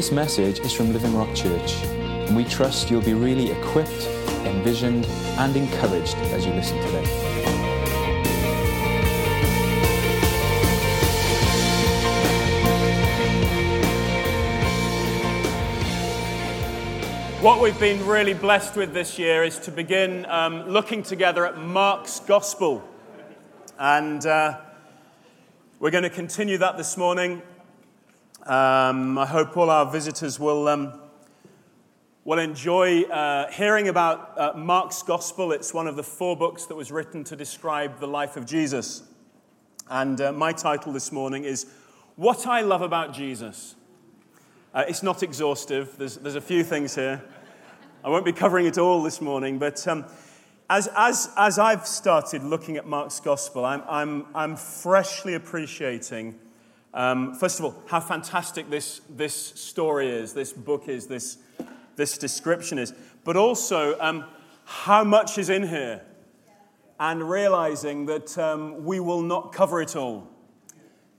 This message is from Living Rock Church, and we trust you'll be really equipped, envisioned, and encouraged as you listen today. What we've been really blessed with this year is to begin um, looking together at Mark's Gospel. And uh, we're going to continue that this morning. Um, I hope all our visitors will, um, will enjoy uh, hearing about uh, Mark's Gospel. It's one of the four books that was written to describe the life of Jesus. And uh, my title this morning is What I Love About Jesus. Uh, it's not exhaustive, there's, there's a few things here. I won't be covering it all this morning, but um, as, as, as I've started looking at Mark's gospel, I'm, I'm, I'm freshly appreciating, um, first of all, how fantastic this, this story is, this book is, this, this description is, but also um, how much is in here, and realizing that um, we will not cover it all.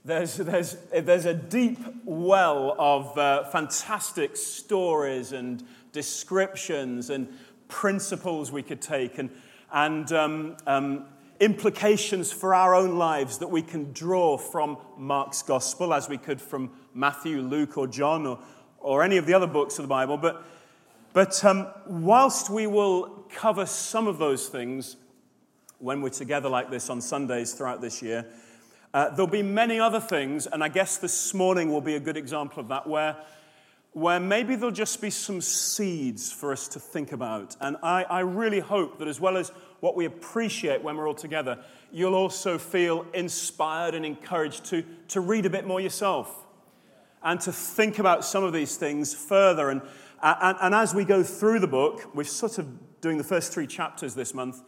There's, there's, there's a deep well of uh, fantastic stories and descriptions and principles we could take. And, and um, um, implications for our own lives that we can draw from Mark's gospel as we could from Matthew, Luke, or John, or, or any of the other books of the Bible. But, but um, whilst we will cover some of those things when we're together like this on Sundays throughout this year, uh, there'll be many other things, and I guess this morning will be a good example of that, where, where maybe there'll just be some seeds for us to think about. And I, I really hope that as well as what we appreciate when we're all together, you'll also feel inspired and encouraged to, to read a bit more yourself and to think about some of these things further. And, and, and as we go through the book, we're sort of doing the first three chapters this month.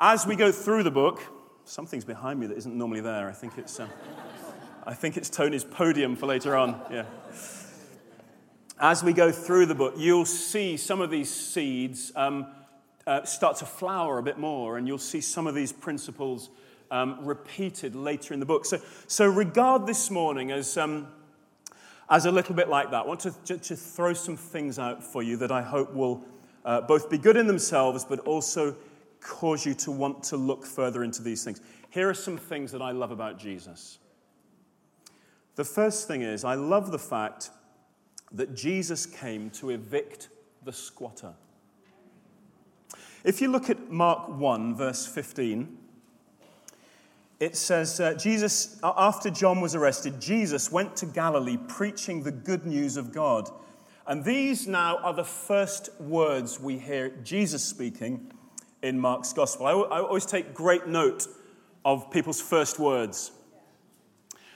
As we go through the book, Something's behind me that isn't normally there. I think it's, uh, I think it's Tony's podium for later on. Yeah. As we go through the book, you'll see some of these seeds um, uh, start to flower a bit more, and you'll see some of these principles um, repeated later in the book. So, so regard this morning as, um, as a little bit like that. I want to, to, to, throw some things out for you that I hope will uh, both be good in themselves, but also cause you to want to look further into these things. Here are some things that I love about Jesus. The first thing is, I love the fact that Jesus came to evict the squatter. If you look at Mark 1, verse 15, it says, uh, Jesus, after John was arrested, Jesus went to Galilee preaching the good news of God. And these now are the first words we hear Jesus speaking in Mark's gospel. I, I always take great note of people's first words.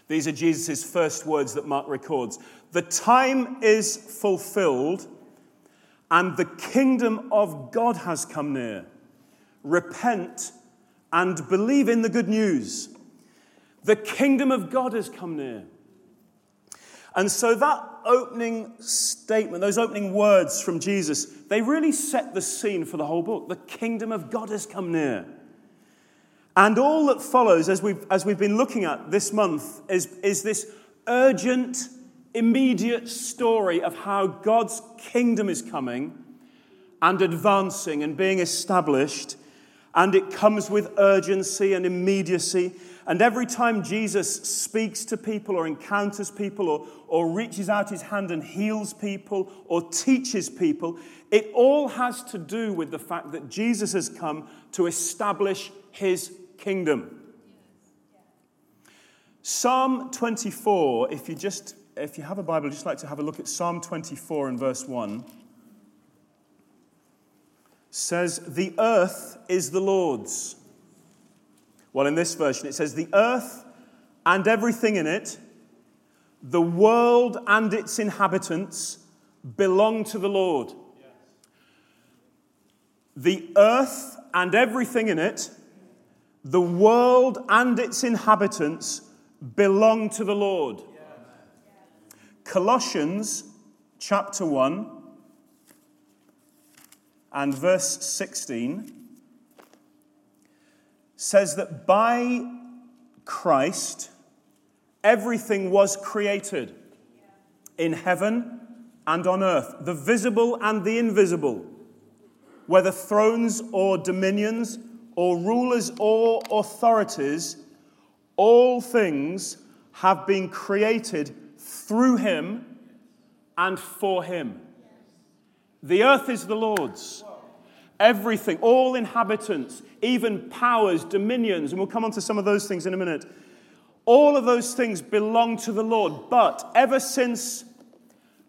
These are Jesus' first words that Mark records. The time is fulfilled, and the kingdom of God has come near. Repent and believe in the good news. The kingdom of God has come near. And so that opening statement, those opening words from Jesus, they really set the scene for the whole book. The kingdom of God has come near. And all that follows, as we've, as we've been looking at this month, is, is this urgent, immediate story of how God's kingdom is coming and advancing and being established. And it comes with urgency and immediacy. And every time Jesus speaks to people or encounters people or, or reaches out his hand and heals people or teaches people, it all has to do with the fact that Jesus has come to establish his kingdom. Psalm 24, if you just if you have a Bible, I'd just like to have a look at Psalm 24 and verse 1. Says, The earth is the Lord's well, in this version, it says, The earth and everything in it, the world and its inhabitants belong to the Lord. The earth and everything in it, the world and its inhabitants belong to the Lord. Colossians chapter 1 and verse 16 says that by Christ, everything was created in heaven and on earth, the visible and the invisible, whether thrones or dominions, or rulers or authorities, all things have been created through him and for him. The earth is the Lord's. Everything, all inhabitants, even powers, dominions, and we'll come on to some of those things in a minute. All of those things belong to the Lord. But ever since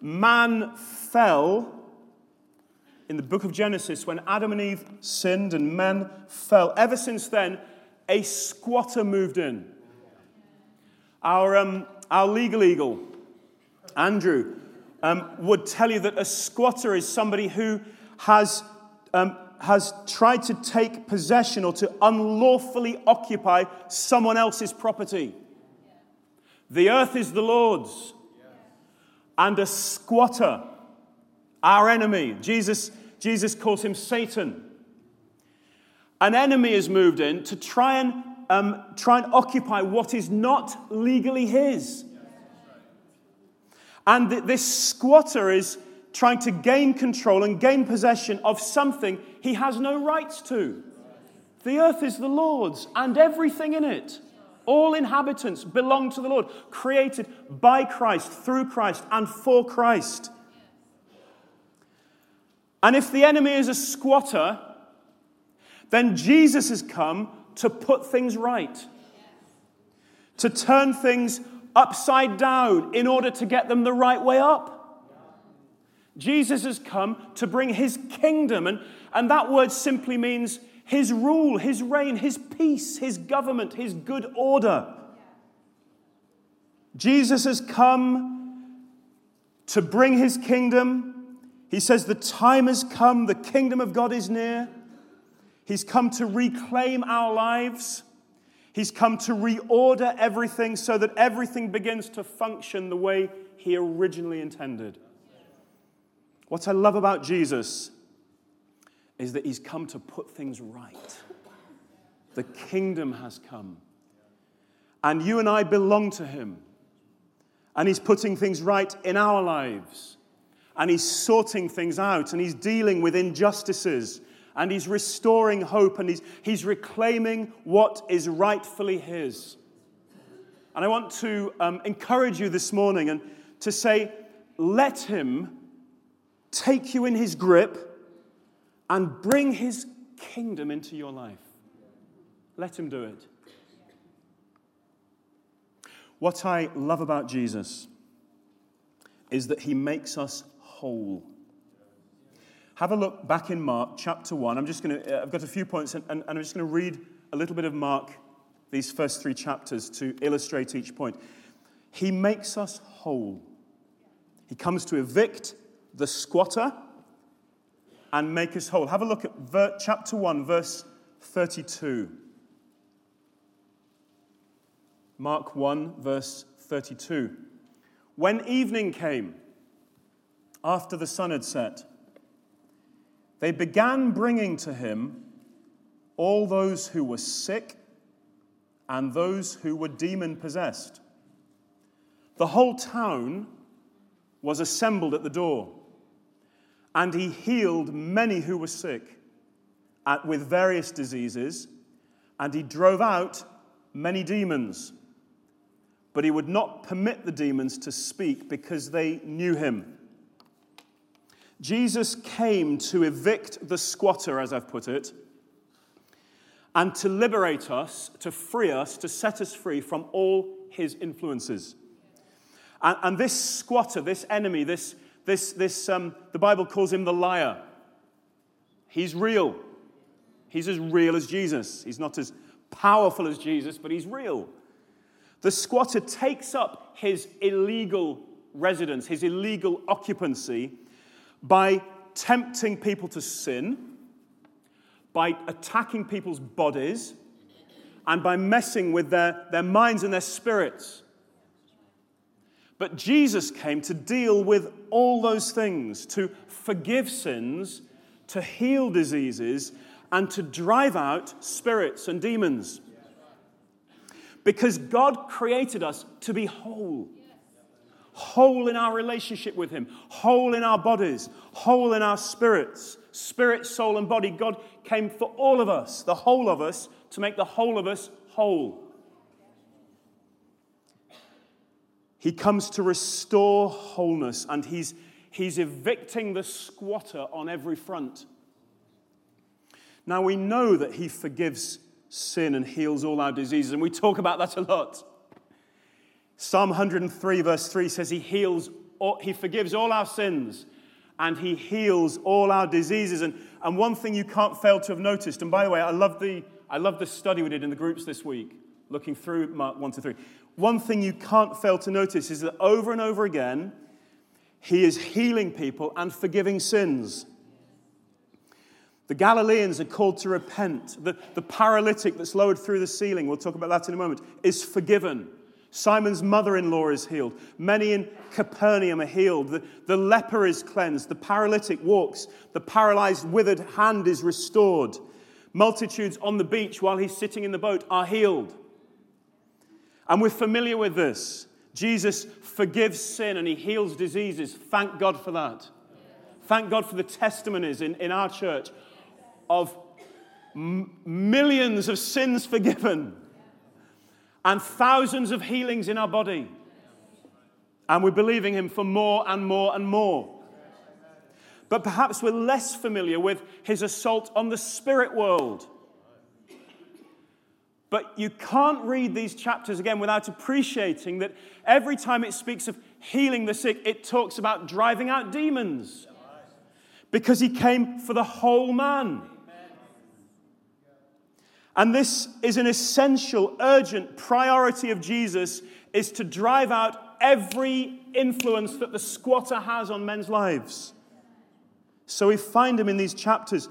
man fell, in the book of Genesis, when Adam and Eve sinned and man fell, ever since then, a squatter moved in. Our, um, our legal eagle, Andrew, um, would tell you that a squatter is somebody who has, um, has tried to take possession or to unlawfully occupy someone else's property. The earth is the Lord's, and a squatter, our enemy, Jesus, Jesus calls him Satan. An enemy has moved in to try and, um, try and occupy what is not legally his. And this squatter is trying to gain control and gain possession of something he has no rights to. The earth is the Lord's and everything in it. All inhabitants belong to the Lord, created by Christ, through Christ, and for Christ. And if the enemy is a squatter, then Jesus has come to put things right, to turn things upside down in order to get them the right way up. Jesus has come to bring his kingdom, and, and that word simply means his rule, his reign, his peace, his government, his good order. Jesus has come to bring his kingdom. He says, The time has come, the kingdom of God is near. He's come to reclaim our lives. He's come to reorder everything so that everything begins to function the way He originally intended. What I love about Jesus is that He's come to put things right. The kingdom has come. And you and I belong to Him. And He's putting things right in our lives. And He's sorting things out. And He's dealing with injustices and he's restoring hope and he's, he's reclaiming what is rightfully his. And I want to um, encourage you this morning and to say, let him take you in his grip and bring his kingdom into your life. Let him do it. What I love about Jesus is that he makes us whole. Have a look back in Mark chapter 1. I'm just going to, uh, I've got a few points, and, and, and I'm just going to read a little bit of Mark, these first three chapters, to illustrate each point. He makes us whole. He comes to evict the squatter and make us whole. Have a look at ver- chapter 1, verse 32. Mark 1, verse 32. When evening came, after the sun had set, they began bringing to him all those who were sick and those who were demon possessed. The whole town was assembled at the door, and he healed many who were sick with various diseases, and he drove out many demons. But he would not permit the demons to speak because they knew him. Jesus came to evict the squatter, as I've put it, and to liberate us, to free us, to set us free from all his influences. And, and this squatter, this enemy, this, this, this um, the Bible calls him the liar. He's real. He's as real as Jesus. He's not as powerful as Jesus, but he's real. The squatter takes up his illegal residence, his illegal occupancy by tempting people to sin, by attacking people's bodies, and by messing with their, their minds and their spirits. But Jesus came to deal with all those things, to forgive sins, to heal diseases, and to drive out spirits and demons. Because God created us to be whole whole in our relationship with Him, whole in our bodies, whole in our spirits, spirit, soul, and body. God came for all of us, the whole of us, to make the whole of us whole. He comes to restore wholeness, and he's, he's evicting the squatter on every front. Now, we know that he forgives sin and heals all our diseases, and we talk about that a lot. Psalm 103, verse 3 says, He heals, all, He forgives all our sins and He heals all our diseases. And, and one thing you can't fail to have noticed, and by the way, I love the, I love the study we did in the groups this week, looking through Mark 1 to 3. One thing you can't fail to notice is that over and over again, He is healing people and forgiving sins. The Galileans are called to repent. The, the paralytic that's lowered through the ceiling, we'll talk about that in a moment, is forgiven. Simon's mother in law is healed. Many in Capernaum are healed. The, the leper is cleansed. The paralytic walks. The paralyzed, withered hand is restored. Multitudes on the beach while he's sitting in the boat are healed. And we're familiar with this. Jesus forgives sin and he heals diseases. Thank God for that. Thank God for the testimonies in, in our church of m- millions of sins forgiven and thousands of healings in our body. And we're believing Him for more and more and more. But perhaps we're less familiar with His assault on the spirit world. But you can't read these chapters again without appreciating that every time it speaks of healing the sick, it talks about driving out demons. Because he came for the whole man. And this is an essential, urgent priority of Jesus is to drive out every influence that the squatter has on men's lives. So we find him in these chapters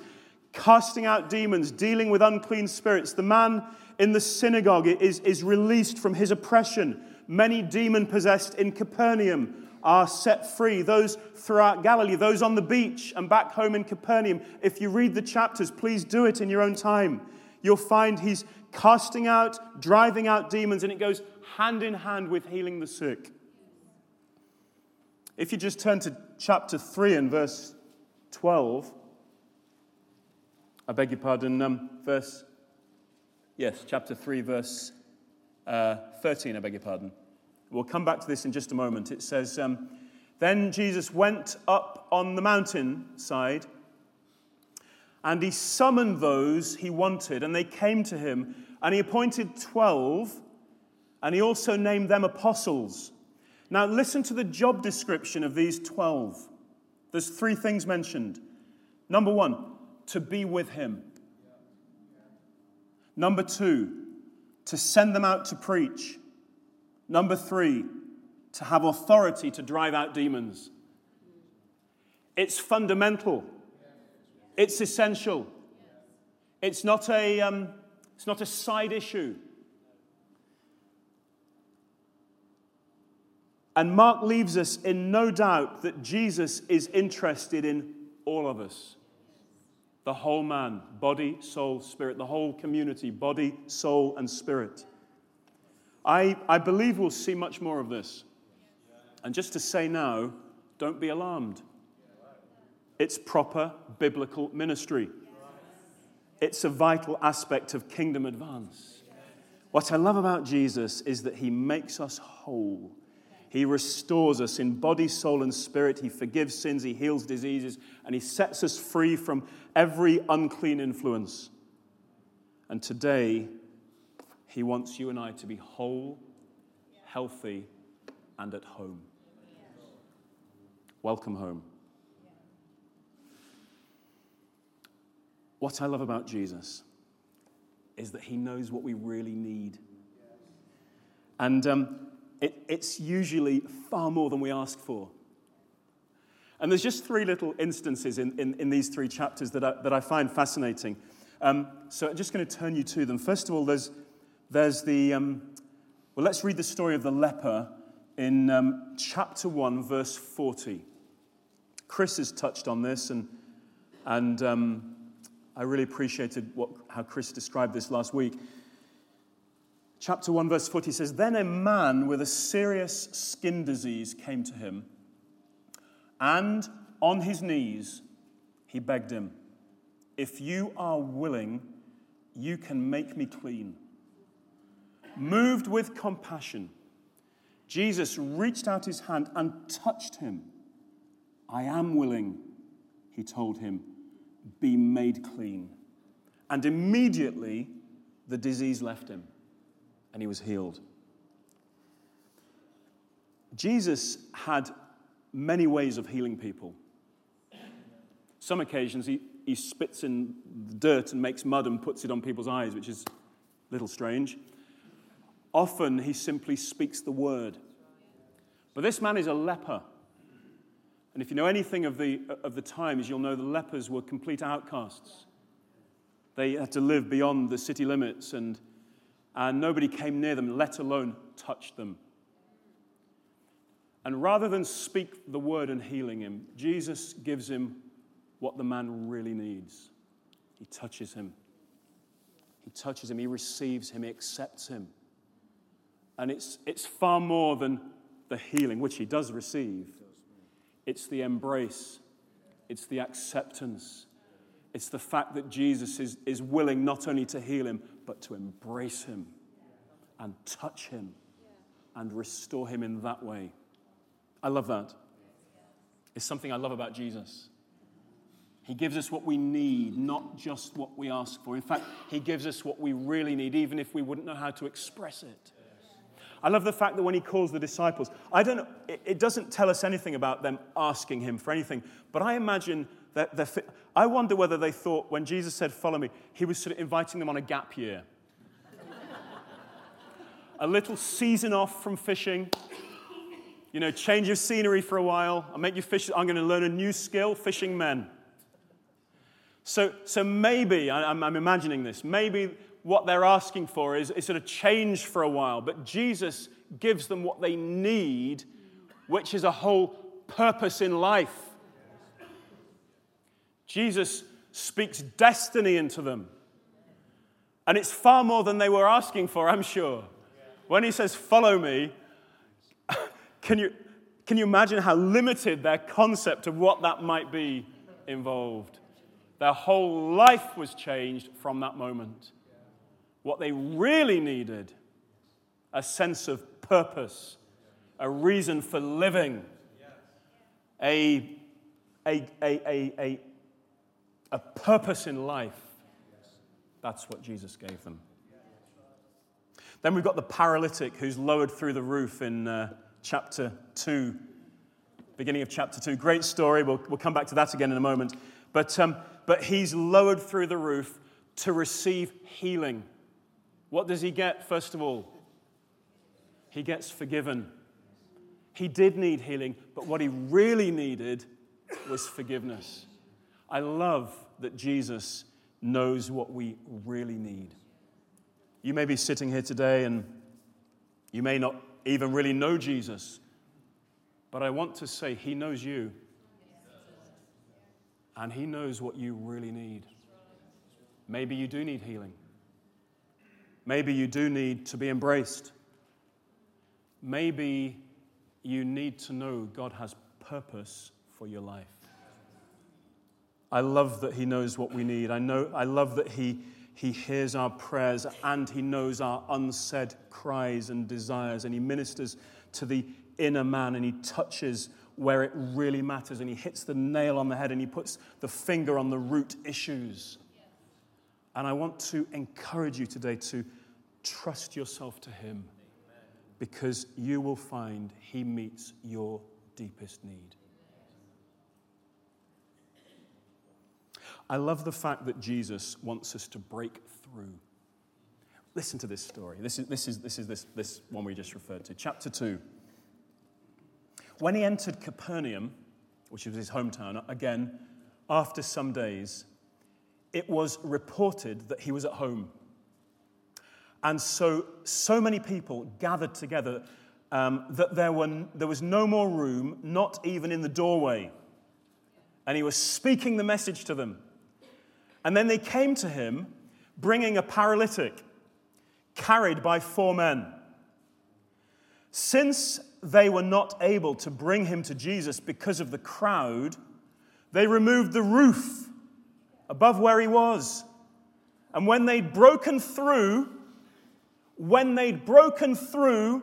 casting out demons, dealing with unclean spirits. The man in the synagogue is, is released from his oppression. Many demon possessed in Capernaum are set free. Those throughout Galilee, those on the beach and back home in Capernaum. If you read the chapters, please do it in your own time you'll find he's casting out, driving out demons, and it goes hand in hand with healing the sick. If you just turn to chapter 3 and verse 12, I beg your pardon, um, verse, yes, chapter 3, verse uh, 13, I beg your pardon. We'll come back to this in just a moment. It says, um, Then Jesus went up on the mountainside and he summoned those he wanted, and they came to him. And he appointed 12, and he also named them apostles. Now, listen to the job description of these 12. There's three things mentioned. Number one, to be with him. Number two, to send them out to preach. Number three, to have authority to drive out demons. It's fundamental. It's essential. It's not a, um, it's not a side issue. And Mark leaves us in no doubt that Jesus is interested in all of us the whole man, body, soul, spirit, the whole community, body, soul, and spirit. I, I believe we'll see much more of this. And just to say now, don't be alarmed. It's proper biblical ministry. It's a vital aspect of kingdom advance. What I love about Jesus is that he makes us whole. He restores us in body, soul, and spirit. He forgives sins, he heals diseases, and he sets us free from every unclean influence. And today, he wants you and I to be whole, healthy, and at home. Welcome home. What I love about Jesus is that he knows what we really need. And um, it, it's usually far more than we ask for. And there's just three little instances in, in, in these three chapters that I, that I find fascinating. Um, so I'm just going to turn you to them. First of all, there's, there's the, um, well, let's read the story of the leper in um, chapter 1, verse 40. Chris has touched on this, and, and um, I really appreciated what, how Chris described this last week. chapter 1, verse 40 says, Then a man with a serious skin disease came to him, and on his knees he begged him, If you are willing, you can make me clean. Moved with compassion, Jesus reached out his hand and touched him. I am willing, he told him, be made clean. And immediately the disease left him and he was healed. Jesus had many ways of healing people. Some occasions he, he spits in dirt and makes mud and puts it on people's eyes, which is a little strange. Often he simply speaks the word. But this man is a leper. And if you know anything of the, of the times, you'll know the lepers were complete outcasts. They had to live beyond the city limits, and, and nobody came near them, let alone touch them. And rather than speak the word and healing him, Jesus gives him what the man really needs. He touches him. He touches him. He receives him. He accepts him. And it's, it's far more than the healing, which he does receive. It's the embrace, it's the acceptance, it's the fact that Jesus is, is willing not only to heal him, but to embrace him and touch him and restore him in that way. I love that. It's something I love about Jesus. He gives us what we need, not just what we ask for. In fact, He gives us what we really need, even if we wouldn't know how to express it. I love the fact that when he calls the disciples, I don't it, it doesn't tell us anything about them asking him for anything, but I imagine that, they're, I wonder whether they thought when Jesus said, Follow me, he was sort of inviting them on a gap year. a little season off from fishing, you know, change of scenery for a while. I'll make you fish. I'm going to learn a new skill, fishing men. So, so maybe, I'm, I'm imagining this, maybe what they're asking for is, is sort of change for a while, but Jesus gives them what they need, which is a whole purpose in life. Jesus speaks destiny into them. And it's far more than they were asking for, I'm sure. When he says, Follow me, can you, can you imagine how limited their concept of what that might be involved? Their whole life was changed from that moment. What they really needed a sense of purpose, a reason for living, a, a, a, a, a, purpose in life. That's what Jesus gave them. Then we've got the paralytic who's lowered through the roof in uh, chapter 2, beginning of chapter 2. Great story. We'll, we'll come back to that again in a moment. But, um, but he's lowered through the roof to receive healing. What does he get, first of all? He gets forgiven. He did need healing, but what he really needed was forgiveness. I love that Jesus knows what we really need. You may be sitting here today and you may not even really know Jesus, but I want to say he knows you. And he knows what you really need. Maybe you do need healing. Maybe you do need to be embraced. Maybe you need to know God has purpose for your life. I love that He knows what we need. I, know, I love that he, he hears our prayers and He knows our unsaid cries and desires, and He ministers to the inner man and He touches where it really matters and He hits the nail on the head and He puts the finger on the root issues. And I want to encourage you today to trust yourself to Him because you will find He meets your deepest need. I love the fact that Jesus wants us to break through. Listen to this story. This is, this is, this, is this, this one we just referred to. Chapter 2. When he entered Capernaum, which was his hometown, again, after some days, it was reported that he was at home. And so, so many people gathered together um, that there, were, there was no more room, not even in the doorway. And he was speaking the message to them. And then they came to him bringing a paralytic carried by four men. Since they were not able to bring him to Jesus because of the crowd, they removed the roof above where he was. And when they'd broken through, when they'd broken through,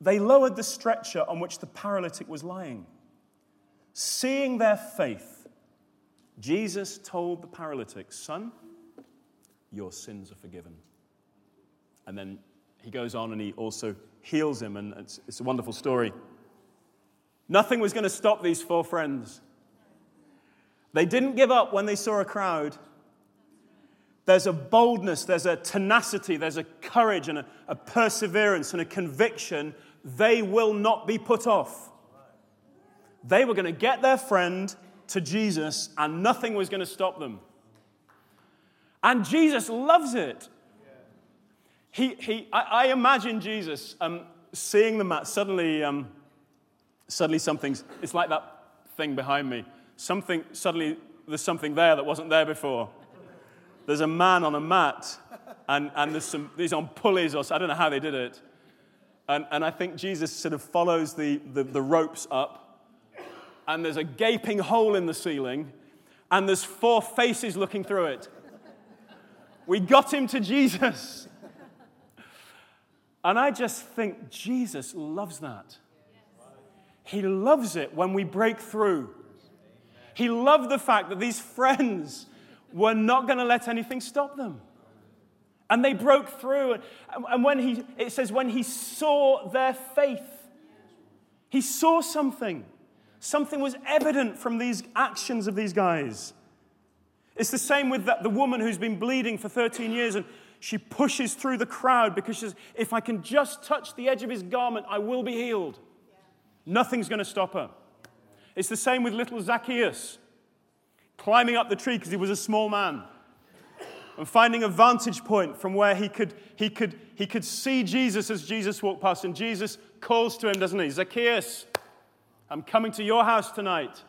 they lowered the stretcher on which the paralytic was lying. Seeing their faith, Jesus told the paralytic, Son, your sins are forgiven. And then he goes on and he also heals him, and it's, it's a wonderful story. Nothing was going to stop these four friends. They didn't give up when they saw a crowd. There's a boldness, there's a tenacity, there's a courage and a, a perseverance and a conviction. They will not be put off. They were going to get their friend to Jesus, and nothing was going to stop them. And Jesus loves it. He, he, I, I imagine Jesus um, seeing the mat. Suddenly, um, suddenly something's, it's like that thing behind me. Something, suddenly there's something there that wasn't there before. There's a man on a mat, and, and there's some, these on pulleys, or I don't know how they did it. And, and I think Jesus sort of follows the, the, the ropes up, and there's a gaping hole in the ceiling, and there's four faces looking through it. We got him to Jesus. And I just think Jesus loves that. He loves it when we break through. He loved the fact that these friends were not going to let anything stop them. And they broke through. And when he, it says, when he saw their faith, he saw something. Something was evident from these actions of these guys. It's the same with that, the woman who's been bleeding for 13 years and she pushes through the crowd because she says, If I can just touch the edge of his garment, I will be healed. Yeah. Nothing's going to stop her. It's the same with little Zacchaeus climbing up the tree because he was a small man and finding a vantage point from where he could, he, could, he could see Jesus as Jesus walked past. And Jesus calls to him, doesn't he? Zacchaeus, I'm coming to your house tonight.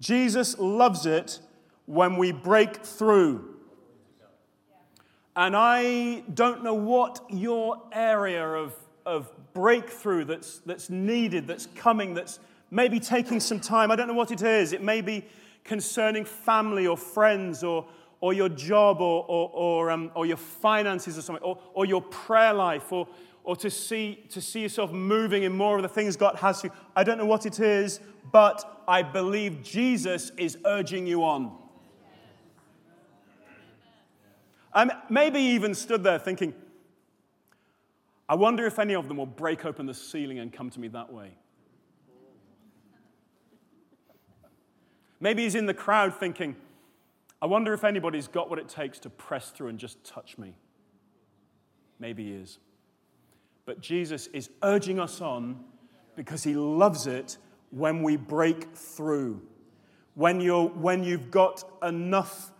Jesus loves it when we break through. And I don't know what your area of, of breakthrough that's, that's needed, that's coming, that's maybe taking some time. I don't know what it is. It may be concerning family or friends or, or your job or, or, or, um, or your finances or something, or, or your prayer life, or, or to, see, to see yourself moving in more of the things God has for you. I don't know what it is, but I believe Jesus is urging you on. I maybe even stood there thinking, I wonder if any of them will break open the ceiling and come to me that way. Maybe he's in the crowd thinking, I wonder if anybody's got what it takes to press through and just touch me. Maybe he is. But Jesus is urging us on because he loves it when we break through. When, you're, when you've got enough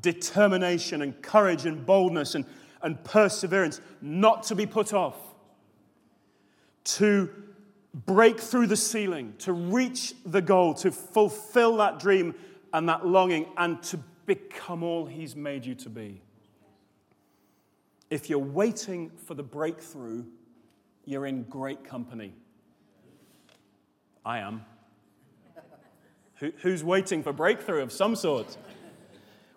determination and courage and boldness and, and perseverance not to be put off, to break through the ceiling, to reach the goal, to fulfill that dream and that longing, and to become all He's made you to be. If you're waiting for the breakthrough, you're in great company. I am. Who, who's waiting for breakthrough of some sort?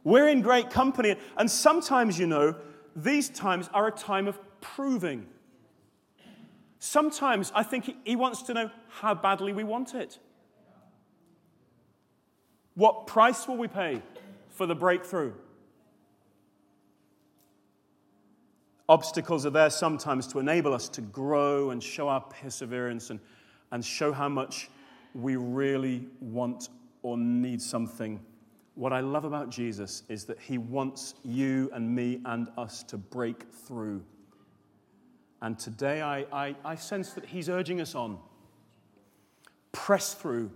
We're in great company. And sometimes, you know, these times are a time of proving. Sometimes I think he wants to know how badly we want it. What price will we pay for the breakthrough? Obstacles are there sometimes to enable us to grow and show our perseverance and, and show how much we really want or need something what I love about Jesus is that he wants you and me and us to break through. And today I, I, I sense that he's urging us on. Press through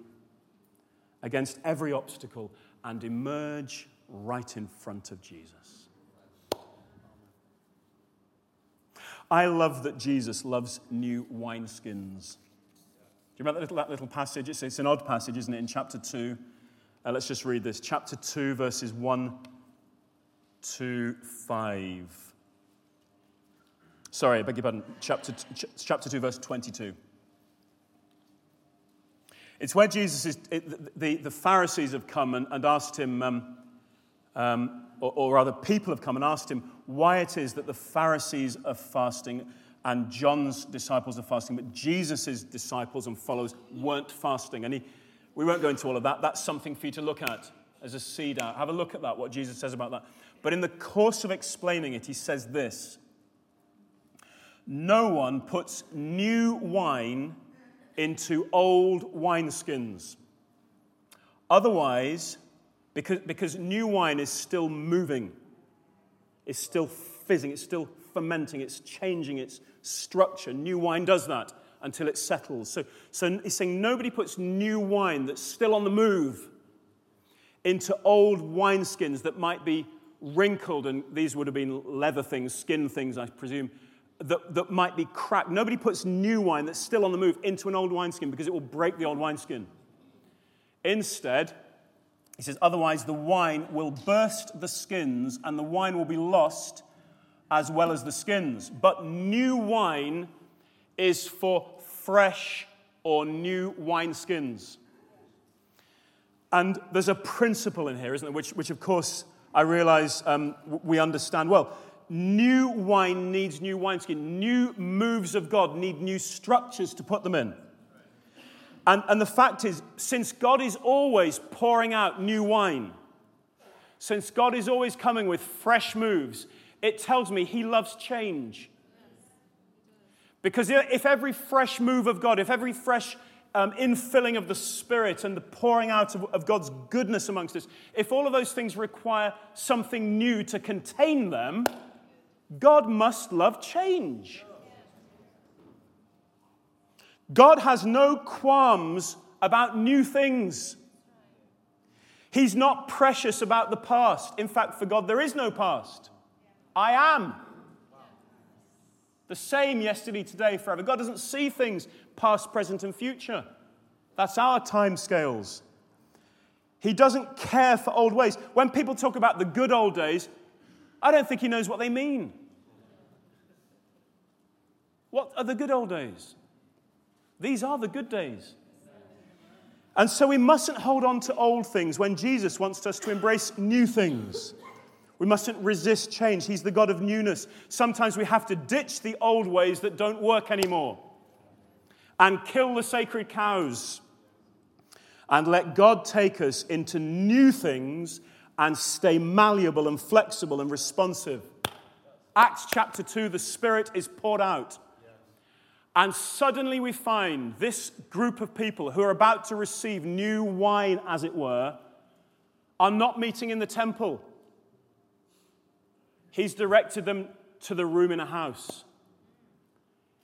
against every obstacle and emerge right in front of Jesus. I love that Jesus loves new wineskins. Do you remember that little, that little passage? It's, it's an odd passage, isn't it, in chapter 2? Uh, let's just read this. Chapter 2, verses 1 to 5. Sorry, I beg your pardon. Chapter, chapter 2, verse 22. It's where Jesus is, it, the, the Pharisees have come and, and asked him, um, um, or, or rather, people have come and asked him why it is that the Pharisees are fasting and John's disciples are fasting, but Jesus' disciples and followers weren't fasting. And he, we won't go into all of that. That's something for you to look at as a seed out. Have a look at that, what Jesus says about that. But in the course of explaining it, he says this No one puts new wine into old wineskins. Otherwise, because, because new wine is still moving, it's still fizzing, it's still fermenting, it's changing its structure. New wine does that until it settles. So, so he's saying nobody puts new wine that's still on the move into old wineskins that might be wrinkled, and these would have been leather things, skin things, I presume, that, that might be cracked. Nobody puts new wine that's still on the move into an old wineskin because it will break the old wineskin. Instead, he says, otherwise the wine will burst the skins and the wine will be lost as well as the skins. But new wine is for fresh or new wineskins. And there's a principle in here, isn't there, which, which of course I realize um, we understand well. New wine needs new wineskin. New moves of God need new structures to put them in. And, and the fact is, since God is always pouring out new wine, since God is always coming with fresh moves, it tells me He loves change. Because if every fresh move of God, if every fresh um, infilling of the Spirit and the pouring out of, of God's goodness amongst us, if all of those things require something new to contain them, God must love change. God has no qualms about new things. He's not precious about the past. In fact, for God, there is no past. I am. The same yesterday, today, forever. God doesn't see things past, present, and future. That's our time scales. He doesn't care for old ways. When people talk about the good old days, I don't think he knows what they mean. What are the good old days? These are the good days. And so we mustn't hold on to old things when Jesus wants us to embrace new things. We mustn't resist change. He's the God of newness. Sometimes we have to ditch the old ways that don't work anymore and kill the sacred cows and let God take us into new things and stay malleable and flexible and responsive. Acts chapter 2, the Spirit is poured out. And suddenly we find this group of people who are about to receive new wine, as it were, are not meeting in the temple. He's directed them to the room in a house.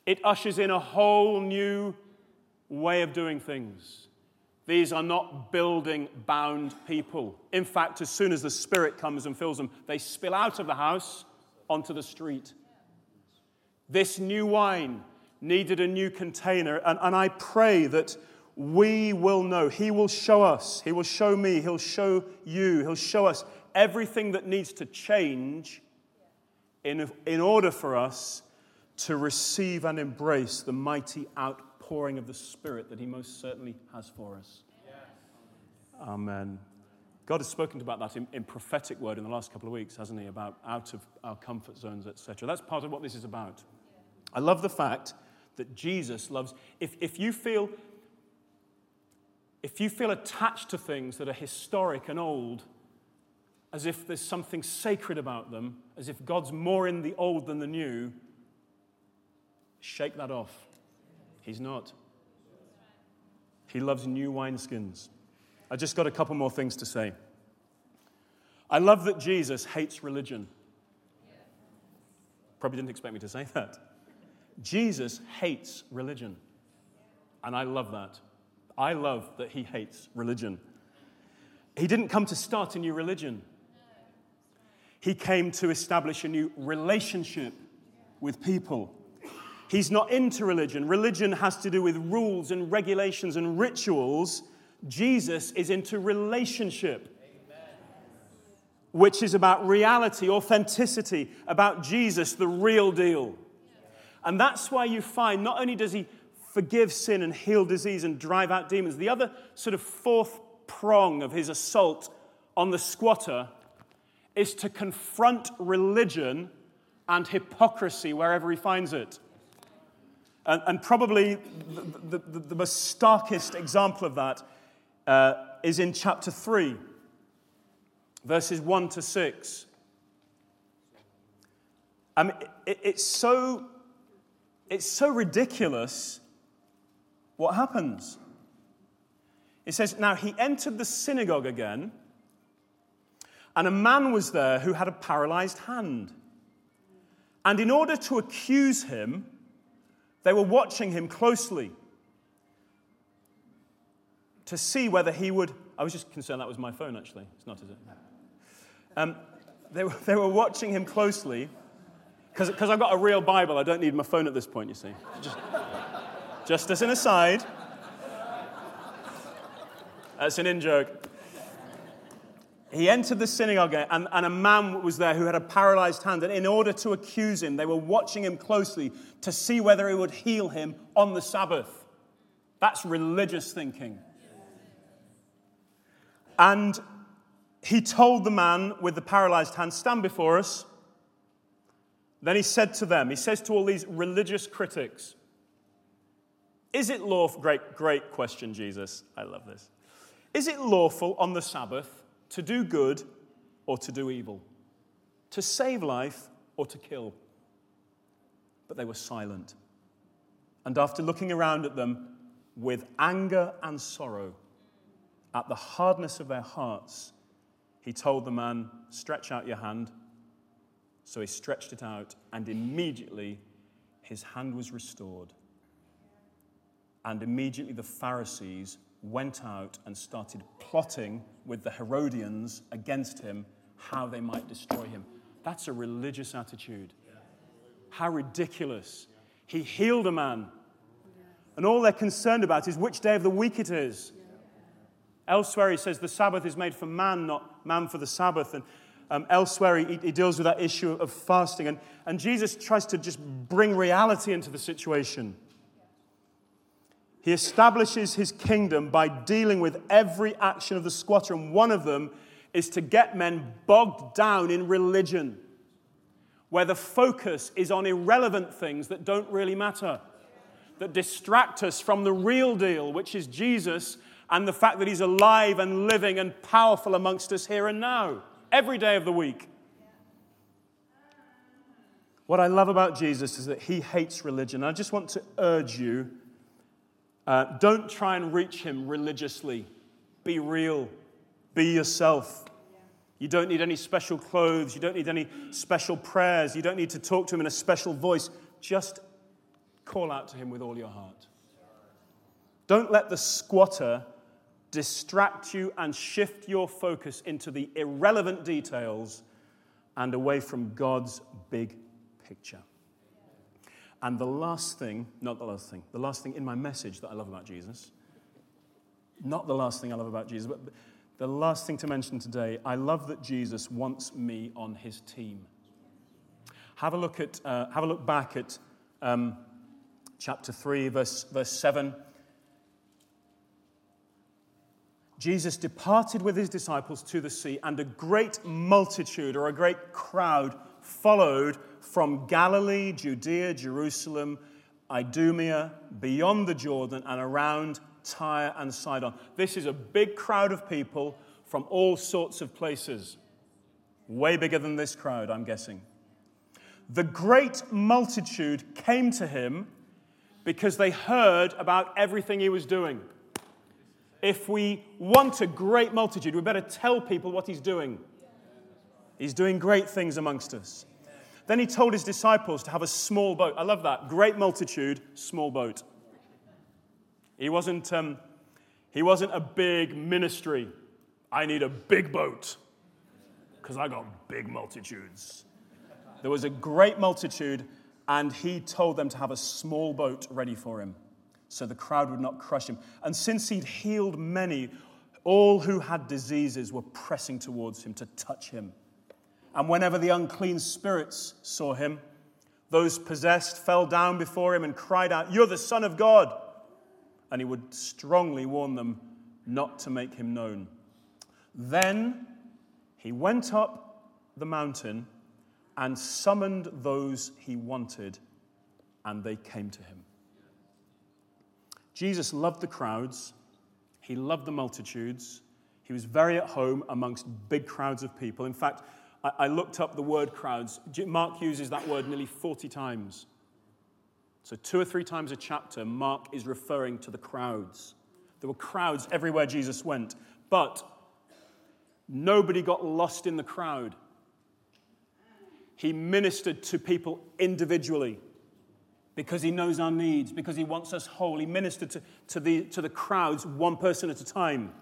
It ushers in a whole new way of doing things. These are not building bound people. In fact, as soon as the Spirit comes and fills them, they spill out of the house onto the street. This new wine needed a new container, and, and I pray that we will know. He will show us, He will show me, He'll show you, He'll show us everything that needs to change in, in order for us to receive and embrace the mighty outpouring of the Spirit that He most certainly has for us. Yes. Amen. God has spoken about that in, in, prophetic word in the last couple of weeks, hasn't He? About out of our comfort zones, etc. That's part of what this is about. I love the fact that Jesus loves. If, if you feel if you feel attached to things that are historic and old, as if there's something sacred about them, as if God's more in the old than the new, Shake that off. He's not. He loves new wineskins. I just got a couple more things to say. I love that Jesus hates religion. Probably didn't expect me to say that. Jesus hates religion. And I love that. I love that he hates religion. He didn't come to start a new religion, he came to establish a new relationship with people. He's not into religion. Religion has to do with rules and regulations and rituals. Jesus is into relationship, which is about reality, authenticity, about Jesus, the real deal. And that's why you find not only does he forgive sin and heal disease and drive out demons, the other sort of fourth prong of his assault on the squatter is to confront religion and hypocrisy wherever he finds it. And, and probably the, the, the, most starkest example of that uh, is in chapter 3, verses 1 to 6. I mean, it, it's, so, it's so ridiculous what happens. It says, Now he entered the synagogue again, and a man was there who had a paralyzed hand. And in order to accuse him, they were watching him closely to see whether he would. I was just concerned that was my phone, actually. It's not, is it? Um, they, were, they were watching him closely because I've got a real Bible. I don't need my phone at this point, you see. Just, just as an aside. That's an in joke. He entered the synagogue, and, and, a man was there who had a paralyzed hand. And in order to accuse him, they were watching him closely to see whether he would heal him on the Sabbath. That's religious thinking. And he told the man with the paralyzed hand, Stand before us. Then he said to them, He says to all these religious critics, Is it lawful? Great, great question, Jesus. I love this. Is it lawful on the Sabbath to do good or to do evil, to save life or to kill. But they were silent. And after looking around at them with anger and sorrow at the hardness of their hearts, he told the man, Stretch out your hand. So he stretched it out, and immediately his hand was restored. And immediately the Pharisees went out and started plotting with the Herodians against him how they might destroy him. That's a religious attitude. How ridiculous. He healed a man, and all they're concerned about is which day of the week it is. Elsewhere, he says the Sabbath is made for man, not man for the Sabbath. And um, elsewhere, he, he, deals with that issue of fasting. And, and Jesus tries to just bring reality into the situation. He establishes his kingdom by dealing with every action of the squatter, and one of them is to get men bogged down in religion, where the focus is on irrelevant things that don't really matter, that distract us from the real deal, which is Jesus and the fact that he's alive and living and powerful amongst us here and now, every day of the week. What I love about Jesus is that he hates religion. I just want to urge you uh, don't try and reach him religiously. Be real. Be yourself. You don't need any special clothes. You don't need any special prayers. You don't need to talk to him in a special voice. Just call out to him with all your heart. Don't let the squatter distract you and shift your focus into the irrelevant details and away from God's big picture. And the last thing, not the last thing, the last thing in my message that I love about Jesus, not the last thing I love about Jesus, but the last thing to mention today, I love that Jesus wants me on his team. Have a look, at, uh, have a look back at um, chapter 3, verse, verse 7. Jesus departed with his disciples to the sea, and a great multitude or a great crowd followed from Galilee, Judea, Jerusalem, Idumea, beyond the Jordan, and around Tyre and Sidon. This is a big crowd of people from all sorts of places. Way bigger than this crowd, I'm guessing. The great multitude came to him because they heard about everything he was doing. If we want a great multitude, we better tell people what he's doing. He's doing great things amongst us. Then he told his disciples to have a small boat. I love that. Great multitude, small boat. He wasn't, um, he wasn't a big ministry. I need a big boat because I got big multitudes. There was a great multitude, and he told them to have a small boat ready for him so the crowd would not crush him. And since he'd healed many, all who had diseases were pressing towards him to touch him. And whenever the unclean spirits saw him, Those possessed fell down before him and cried out, You're the Son of God. And he would strongly warn them not to make him known. Then he went up the mountain and summoned those he wanted, and they came to him. Jesus loved the crowds, he loved the multitudes. He was very at home amongst big crowds of people. In fact, I, looked up the word crowds. Mark uses that word nearly 40 times. So, two or three times a chapter, Mark is referring to the crowds. There were crowds everywhere Jesus went, but nobody got lost in the crowd. He ministered to people individually because he knows our needs, because he wants us whole. He ministered to, to, the, to the crowds one person at a time.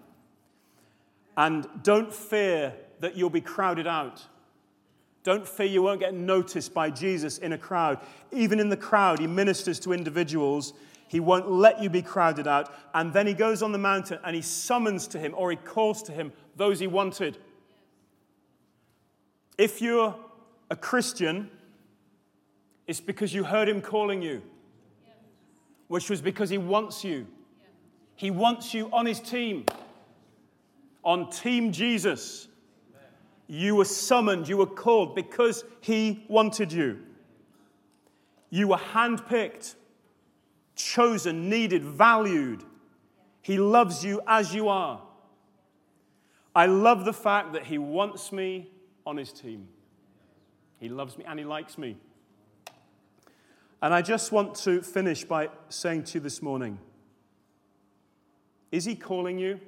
And don't fear that you'll be crowded out. Don't fear you won't get noticed by Jesus in a crowd. Even in the crowd, he ministers to individuals. He won't let you be crowded out. And then he goes on the mountain and he summons to him or he calls to him those he wanted. If you're a Christian, it's because you heard him calling you, which was because he wants you. He wants you on his team, on Team Jesus. You were summoned, you were called because He wanted you. You were handpicked, chosen, needed, valued. He loves you as you are. I love the fact that He wants me on His team. He loves me and He likes me. And I just want to finish by saying to you this morning Is He calling you?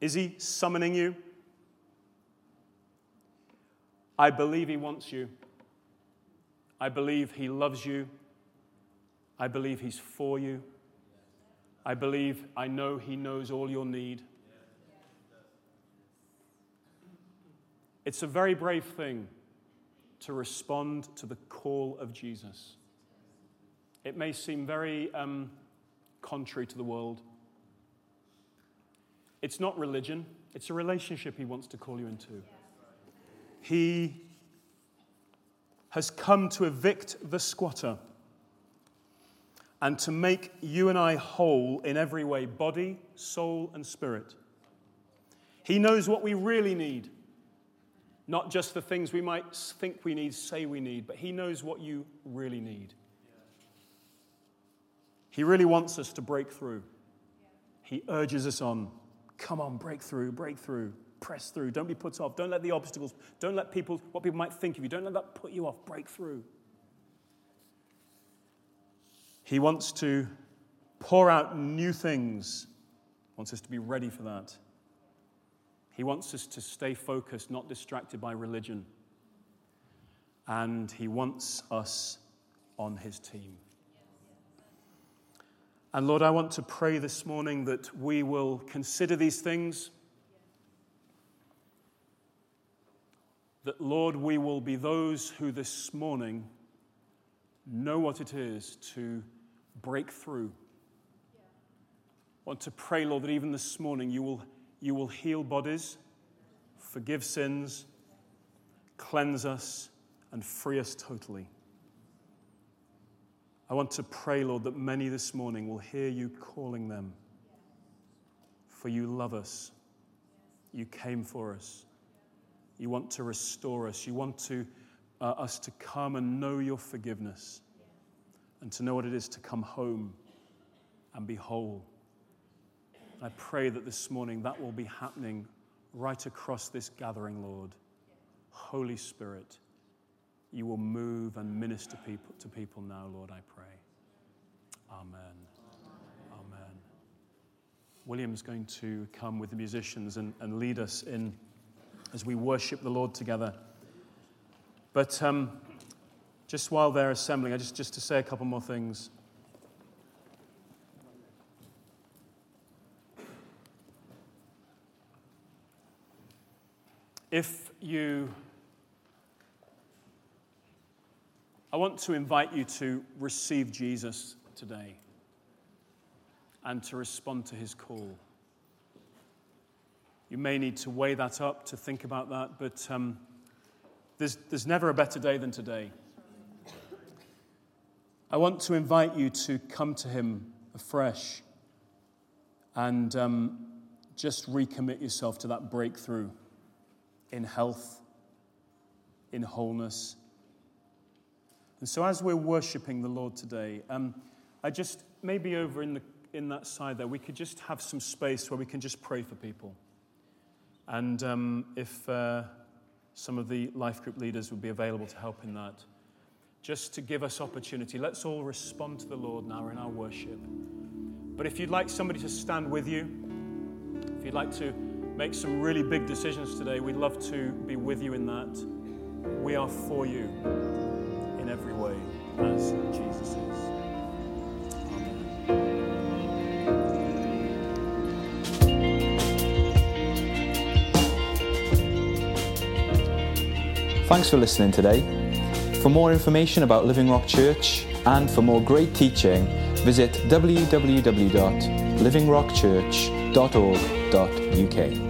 Is He summoning you? I believe He wants you. I believe He loves you. I believe He's for you. I believe, I know He knows all your need. It's a very brave thing to respond to the call of Jesus. It may seem very um, contrary to the world. It's not religion, it's a relationship He wants to call you into. He has come to evict the squatter and to make you and I whole in every way body, soul, and spirit. He knows what we really need, not just the things we might think we need, say we need, but He knows what you really need. He really wants us to break through. He urges us on. Come on, break through, break through. Press through. Don't be put off. Don't let the obstacles, don't let people, what people might think of you, don't let that put you off. Break through. He wants to pour out new things, wants us to be ready for that. He wants us to stay focused, not distracted by religion. And he wants us on his team. And Lord, I want to pray this morning that we will consider these things that, Lord, we will be those who this morning know what it is to break through. I want to pray, Lord, that even this morning you will, you will heal bodies, forgive sins, cleanse us, and free us totally. I want to pray, Lord, that many this morning will hear you calling them. For you love us, you came for us. You want to restore us. You want to, uh, us to come and know your forgiveness and to know what it is to come home and be whole. I pray that this morning that will be happening right across this gathering, Lord. Holy Spirit, you will move and minister people, to people now, Lord, I pray. Amen. Amen. William's going to come with the musicians and, and lead us in as we worship the Lord together. But um, just while they're assembling, I just, just to say a couple more things. If you, I want to invite you to receive Jesus today and to respond to his call. You may need to weigh that up, to think about that, but um, there's, there's never a better day than today. I want to invite you to come to Him afresh and um, just recommit yourself to that breakthrough in health, in wholeness. And so, as we're worshiping the Lord today, um, I just, maybe over in, the, in that side there, we could just have some space where we can just pray for people. And um, if uh, some of the life group leaders would be available to help in that, just to give us opportunity, let's all respond to the Lord now in our worship. But if you'd like somebody to stand with you, if you'd like to make some really big decisions today, we'd love to be with you in that. We are for you in every way, as Jesus is. Thanks for listening today. For more information about Living Rock Church and for more great teaching, visit www.livingrockchurch.org.uk.